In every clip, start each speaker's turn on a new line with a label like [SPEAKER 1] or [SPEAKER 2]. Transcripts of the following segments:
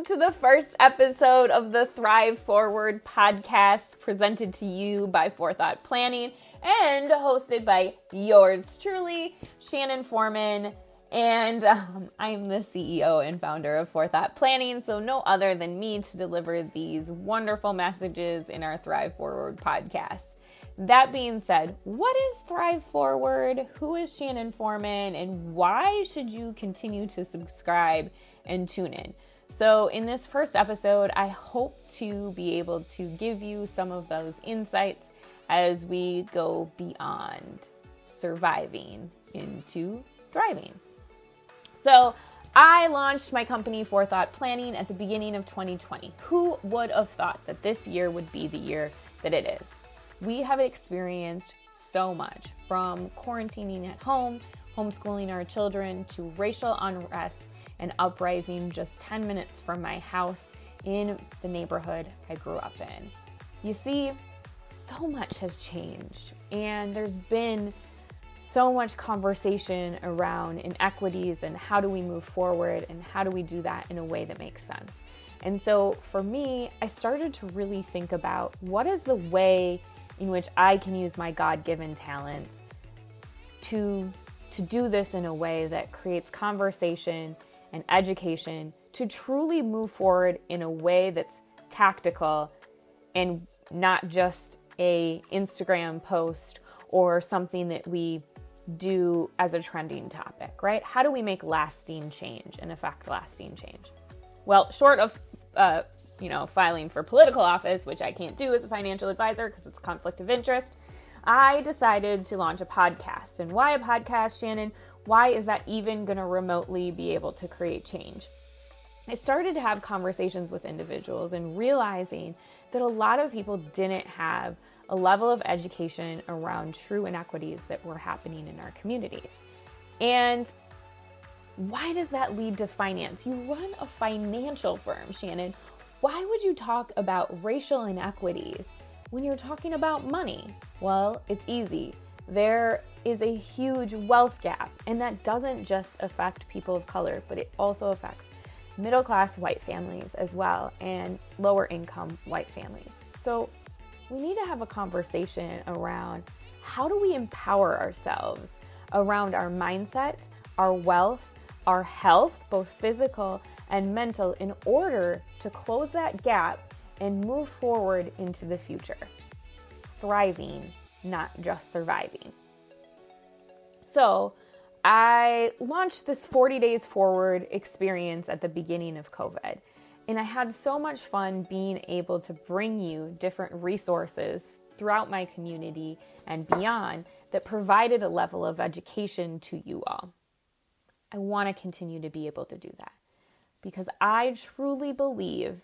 [SPEAKER 1] welcome to the first episode of the Thrive Forward podcast presented to you by Forethought Planning and hosted by yours truly, Shannon Foreman. And um, I'm the CEO and founder of Forethought Planning, so no other than me to deliver these wonderful messages in our Thrive Forward podcast. That being said, what is Thrive Forward? Who is Shannon Foreman? And why should you continue to subscribe and tune in? So, in this first episode, I hope to be able to give you some of those insights as we go beyond surviving into thriving. So, I launched my company Forethought Planning at the beginning of 2020. Who would have thought that this year would be the year that it is? We have experienced so much from quarantining at home, homeschooling our children, to racial unrest and uprising just 10 minutes from my house in the neighborhood I grew up in. You see, so much has changed, and there's been so much conversation around inequities and how do we move forward and how do we do that in a way that makes sense. And so for me, I started to really think about what is the way in which I can use my God given talents to, to do this in a way that creates conversation and education to truly move forward in a way that's tactical and not just a Instagram post or something that we do as a trending topic, right? How do we make lasting change and affect lasting change? Well, short of uh, you know, filing for political office, which I can't do as a financial advisor because it's conflict of interest, I decided to launch a podcast. And why a podcast, Shannon? Why is that even going to remotely be able to create change? I started to have conversations with individuals and realizing that a lot of people didn't have a level of education around true inequities that were happening in our communities. And why does that lead to finance? You run a financial firm, Shannon. Why would you talk about racial inequities when you're talking about money? Well, it's easy. There is a huge wealth gap, and that doesn't just affect people of color, but it also affects middle class white families as well and lower income white families. So, we need to have a conversation around how do we empower ourselves around our mindset, our wealth, our health, both physical and mental, in order to close that gap and move forward into the future. Thriving, not just surviving. So, I launched this 40 Days Forward experience at the beginning of COVID. And I had so much fun being able to bring you different resources throughout my community and beyond that provided a level of education to you all. I want to continue to be able to do that because I truly believe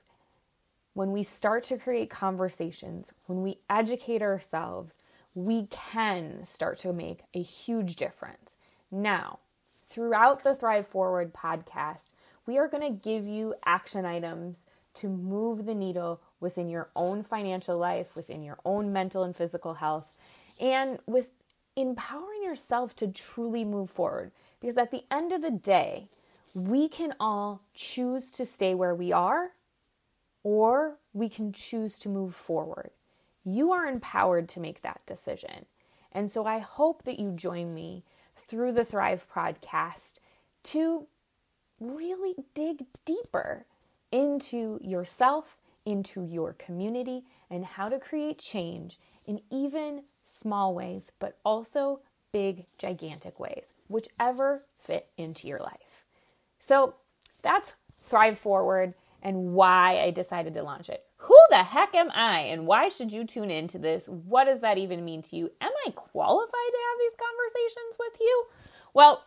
[SPEAKER 1] when we start to create conversations, when we educate ourselves, we can start to make a huge difference. Now, throughout the Thrive Forward podcast, we are going to give you action items to move the needle within your own financial life, within your own mental and physical health, and with empowering yourself to truly move forward. Because at the end of the day, we can all choose to stay where we are or we can choose to move forward. You are empowered to make that decision. And so I hope that you join me through the Thrive podcast to really dig deeper into yourself, into your community, and how to create change in even small ways, but also big, gigantic ways, whichever fit into your life. So that's Thrive Forward and why I decided to launch it. The heck am I and why should you tune into this? What does that even mean to you? Am I qualified to have these conversations with you? Well,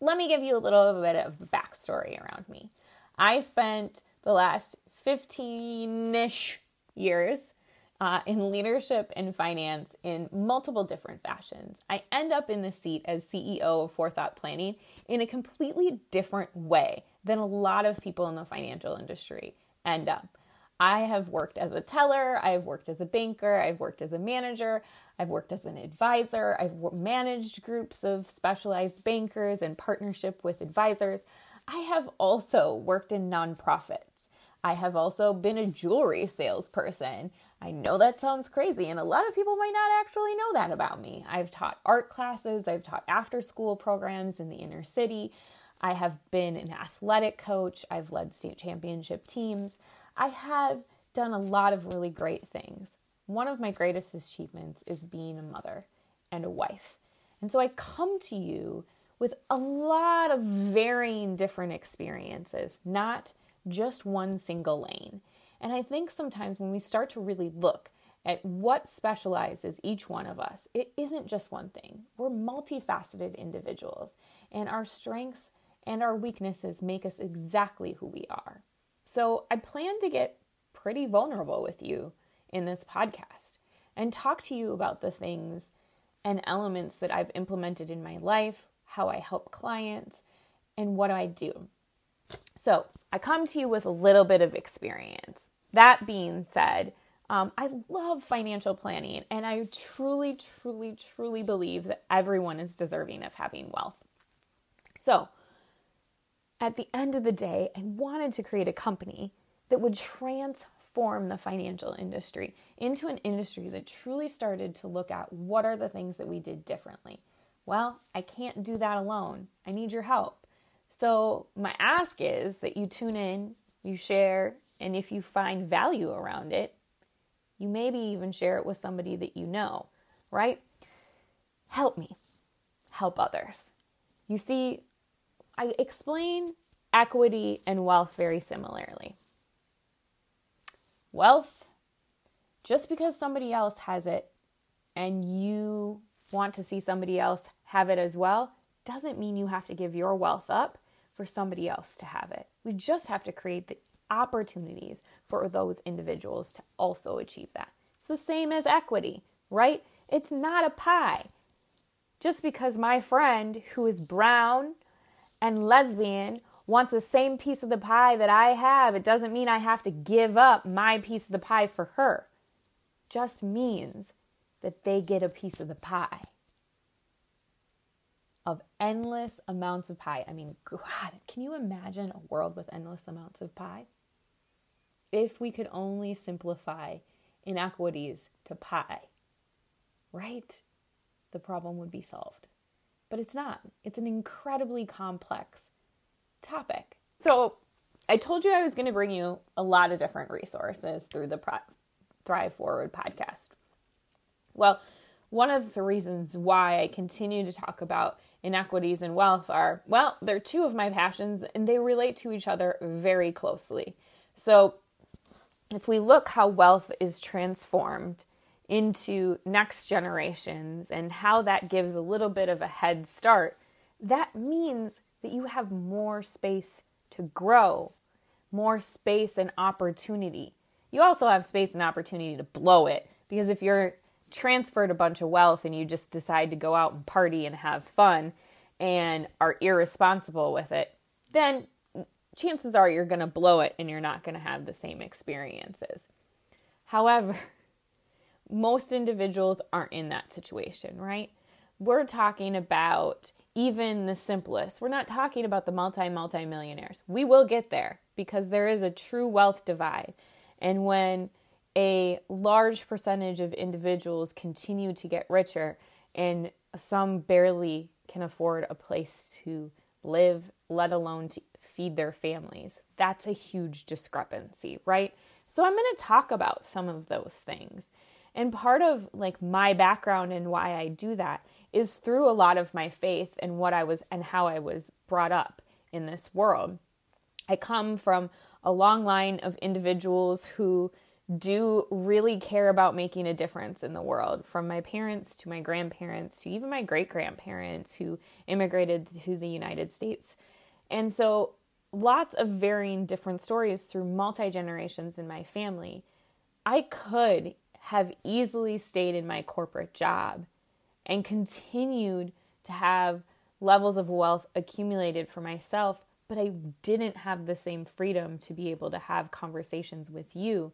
[SPEAKER 1] let me give you a little bit of backstory around me. I spent the last 15 ish years uh, in leadership and finance in multiple different fashions. I end up in the seat as CEO of Forethought Planning in a completely different way than a lot of people in the financial industry end up. I have worked as a teller, I've worked as a banker, I've worked as a manager, I've worked as an advisor, I've managed groups of specialized bankers in partnership with advisors. I have also worked in nonprofits. I have also been a jewelry salesperson. I know that sounds crazy, and a lot of people might not actually know that about me. I've taught art classes, I've taught after school programs in the inner city. I have been an athletic coach, I've led state championship teams. I have done a lot of really great things. One of my greatest achievements is being a mother and a wife. And so I come to you with a lot of varying different experiences, not just one single lane. And I think sometimes when we start to really look at what specializes each one of us, it isn't just one thing. We're multifaceted individuals, and our strengths and our weaknesses make us exactly who we are. So I plan to get pretty vulnerable with you in this podcast and talk to you about the things and elements that I've implemented in my life, how I help clients, and what I do. So, I come to you with a little bit of experience. That being said, um, I love financial planning and I truly, truly, truly believe that everyone is deserving of having wealth. So, at the end of the day, I wanted to create a company that would transform the financial industry into an industry that truly started to look at what are the things that we did differently. Well, I can't do that alone. I need your help. So, my ask is that you tune in, you share, and if you find value around it, you maybe even share it with somebody that you know, right? Help me, help others. You see, I explain equity and wealth very similarly. Wealth, just because somebody else has it and you want to see somebody else have it as well, doesn't mean you have to give your wealth up for somebody else to have it. We just have to create the opportunities for those individuals to also achieve that. It's the same as equity, right? It's not a pie. Just because my friend who is brown and lesbian wants the same piece of the pie that I have, it doesn't mean I have to give up my piece of the pie for her. It just means that they get a piece of the pie. Of endless amounts of pie. I mean, God, can you imagine a world with endless amounts of pie? If we could only simplify inequities to pie, right? The problem would be solved. But it's not. It's an incredibly complex topic. So, I told you I was going to bring you a lot of different resources through the Thrive Forward podcast. Well, one of the reasons why I continue to talk about inequities and wealth are well, they're two of my passions and they relate to each other very closely. So, if we look how wealth is transformed into next generations and how that gives a little bit of a head start, that means that you have more space to grow, more space and opportunity. You also have space and opportunity to blow it because if you're transferred a bunch of wealth and you just decide to go out and party and have fun and are irresponsible with it, then chances are you're going to blow it and you're not going to have the same experiences. However, most individuals aren't in that situation, right? We're talking about even the simplest. We're not talking about the multi multi millionaires. We will get there because there is a true wealth divide. And when a large percentage of individuals continue to get richer and some barely can afford a place to live, let alone to feed their families. That's a huge discrepancy, right? So I'm going to talk about some of those things. And part of like my background and why I do that is through a lot of my faith and what I was and how I was brought up in this world. I come from a long line of individuals who do really care about making a difference in the world, from my parents to my grandparents to even my great grandparents who immigrated to the United States. And so, lots of varying different stories through multi generations in my family. I could have easily stayed in my corporate job and continued to have levels of wealth accumulated for myself, but I didn't have the same freedom to be able to have conversations with you.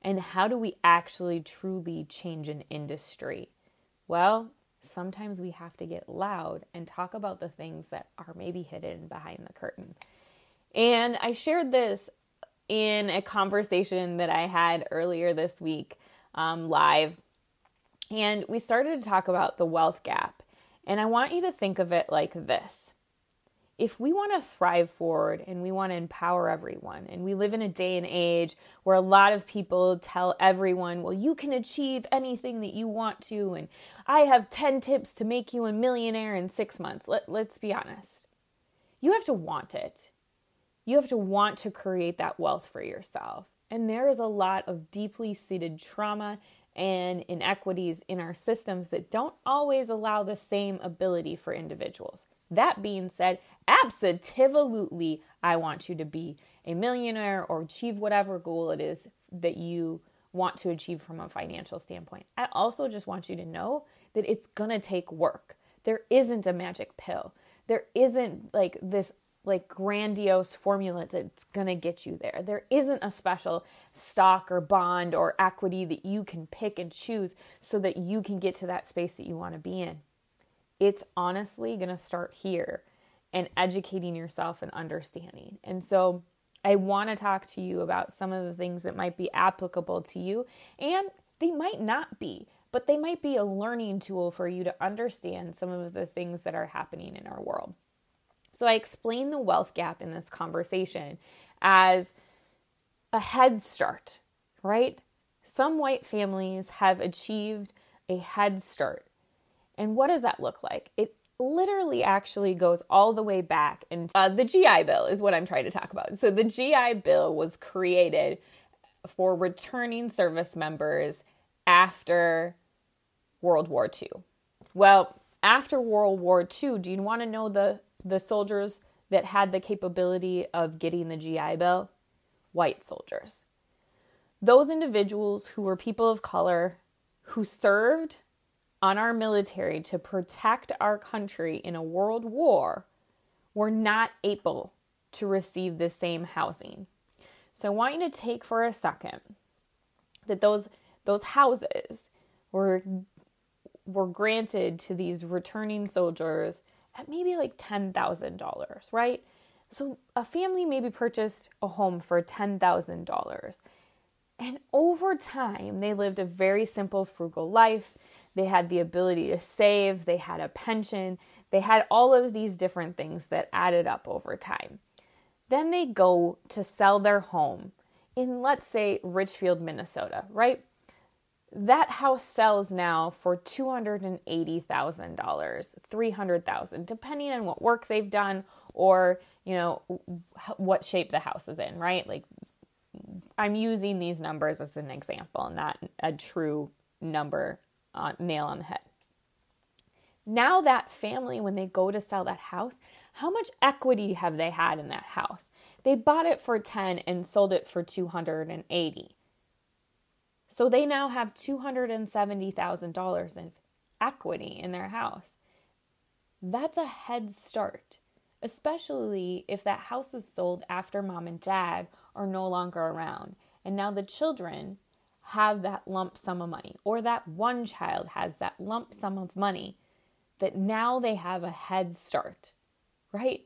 [SPEAKER 1] And how do we actually truly change an industry? Well, sometimes we have to get loud and talk about the things that are maybe hidden behind the curtain. And I shared this in a conversation that I had earlier this week um, live. And we started to talk about the wealth gap. And I want you to think of it like this if we want to thrive forward and we want to empower everyone, and we live in a day and age where a lot of people tell everyone, well, you can achieve anything that you want to, and I have 10 tips to make you a millionaire in six months. Let, let's be honest. You have to want it. You have to want to create that wealth for yourself. And there is a lot of deeply seated trauma and inequities in our systems that don't always allow the same ability for individuals. That being said, absolutely, I want you to be a millionaire or achieve whatever goal it is that you want to achieve from a financial standpoint. I also just want you to know that it's gonna take work. There isn't a magic pill. There isn't like this like grandiose formula that's going to get you there. There isn't a special stock or bond or equity that you can pick and choose so that you can get to that space that you want to be in. It's honestly going to start here and educating yourself and understanding. And so I want to talk to you about some of the things that might be applicable to you and they might not be, but they might be a learning tool for you to understand some of the things that are happening in our world. So I explain the wealth gap in this conversation as a head start, right? Some white families have achieved a head start. And what does that look like? It literally actually goes all the way back and uh, the GI Bill is what I'm trying to talk about. So the GI Bill was created for returning service members after World War II. Well, after World War II, do you want to know the, the soldiers that had the capability of getting the GI Bill? White soldiers. Those individuals who were people of color who served on our military to protect our country in a world war were not able to receive the same housing. So I want you to take for a second that those those houses were were granted to these returning soldiers at maybe like $10,000, right? So a family maybe purchased a home for $10,000. And over time, they lived a very simple, frugal life. They had the ability to save, they had a pension, they had all of these different things that added up over time. Then they go to sell their home in, let's say, Richfield, Minnesota, right? That house sells now for $280,000, 300,000 depending on what work they've done or, you know, what shape the house is in, right? Like I'm using these numbers as an example, not a true number on, nail on the head. Now that family when they go to sell that house, how much equity have they had in that house? They bought it for 10 and sold it for 280 so they now have $270,000 in equity in their house. That's a head start, especially if that house is sold after mom and dad are no longer around. And now the children have that lump sum of money, or that one child has that lump sum of money that now they have a head start, right?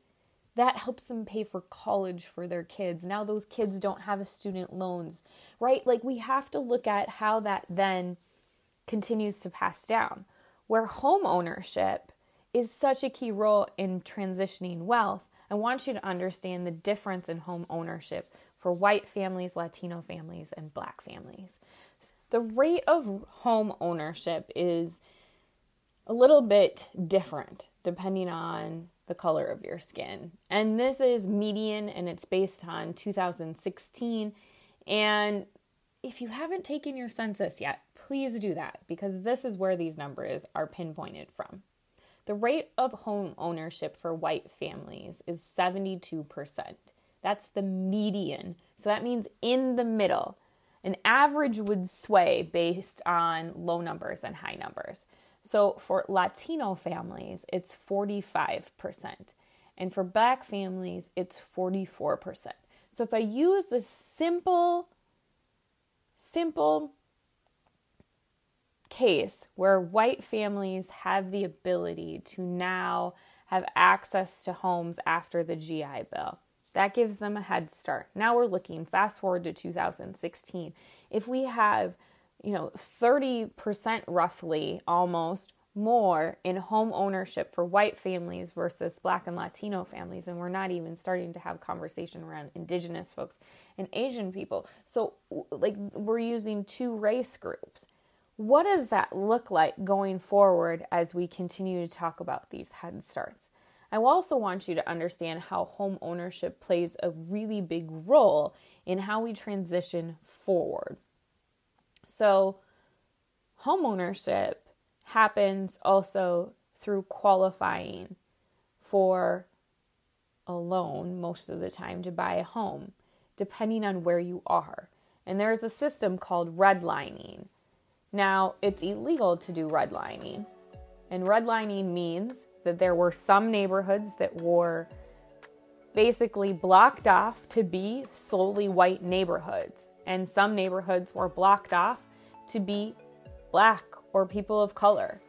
[SPEAKER 1] That helps them pay for college for their kids. Now those kids don't have student loans, right? Like we have to look at how that then continues to pass down. Where home ownership is such a key role in transitioning wealth, I want you to understand the difference in home ownership for white families, Latino families, and black families. The rate of home ownership is a little bit different depending on the color of your skin. And this is median and it's based on 2016. And if you haven't taken your census yet, please do that because this is where these numbers are pinpointed from. The rate of home ownership for white families is 72%. That's the median. So that means in the middle. An average would sway based on low numbers and high numbers. So for Latino families, it's 45%. And for black families, it's 44%. So if I use the simple, simple case where white families have the ability to now have access to homes after the GI Bill, That gives them a head start. Now we're looking fast forward to 2016. If we have, you know, 30% roughly almost more in home ownership for white families versus black and Latino families. And we're not even starting to have conversation around indigenous folks and Asian people. So, like, we're using two race groups. What does that look like going forward as we continue to talk about these head starts? I also want you to understand how home ownership plays a really big role in how we transition forward. So, home ownership happens also through qualifying for a loan most of the time to buy a home, depending on where you are. And there's a system called redlining. Now, it's illegal to do redlining. And redlining means that there were some neighborhoods that were basically blocked off to be solely white neighborhoods, and some neighborhoods were blocked off to be black or people of color.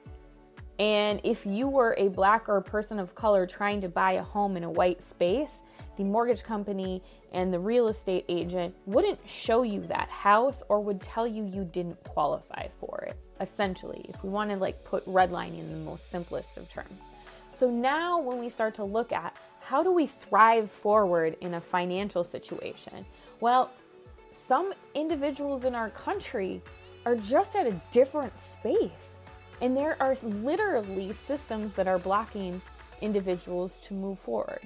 [SPEAKER 1] And if you were a black or a person of color trying to buy a home in a white space, the mortgage company and the real estate agent wouldn't show you that house or would tell you you didn't qualify for it. Essentially, if we want to like put redlining in the most simplest of terms. So now when we start to look at how do we thrive forward in a financial situation? Well, some individuals in our country are just at a different space. And there are literally systems that are blocking individuals to move forward.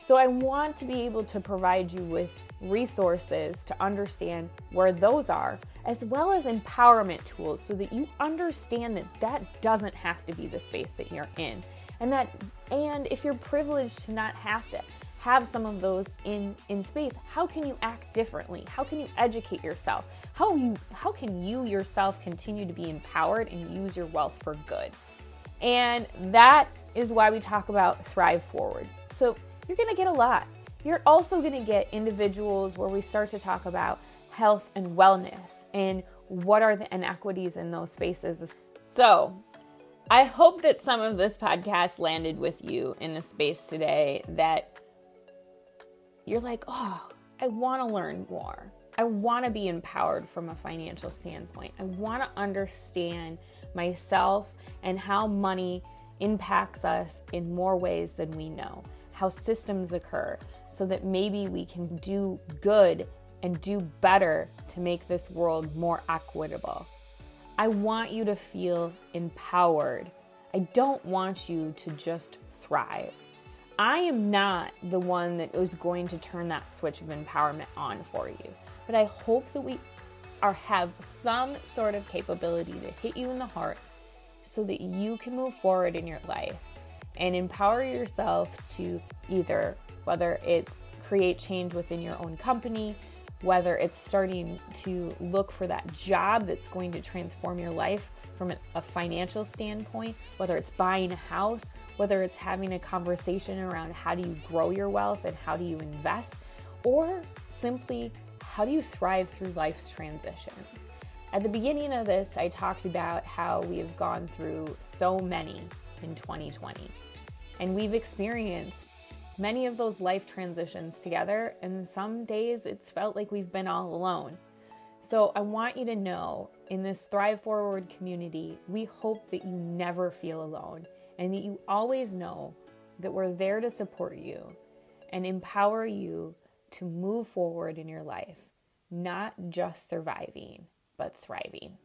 [SPEAKER 1] So I want to be able to provide you with resources to understand where those are, as well as empowerment tools so that you understand that that doesn't have to be the space that you're in. And that and if you're privileged to not have to have some of those in in space how can you act differently? How can you educate yourself? How you how can you yourself continue to be empowered and use your wealth for good? And that is why we talk about thrive forward. So you're going to get a lot. You're also going to get individuals where we start to talk about health and wellness and what are the inequities in those spaces. So I hope that some of this podcast landed with you in a space today that you're like, oh, I want to learn more. I want to be empowered from a financial standpoint. I want to understand myself and how money impacts us in more ways than we know, how systems occur, so that maybe we can do good and do better to make this world more equitable. I want you to feel empowered. I don't want you to just thrive. I am not the one that is going to turn that switch of empowerment on for you. But I hope that we are have some sort of capability to hit you in the heart so that you can move forward in your life and empower yourself to either whether it's create change within your own company, whether it's starting to look for that job that's going to transform your life from a financial standpoint, whether it's buying a house, whether it's having a conversation around how do you grow your wealth and how do you invest, or simply how do you thrive through life's transitions. At the beginning of this, I talked about how we have gone through so many in 2020, and we've experienced many of those life transitions together, and some days it's felt like we've been all alone. So I want you to know in this Thrive Forward community, we hope that you never feel alone and that you always know that we're there to support you and empower you to move forward in your life, not just surviving, but thriving.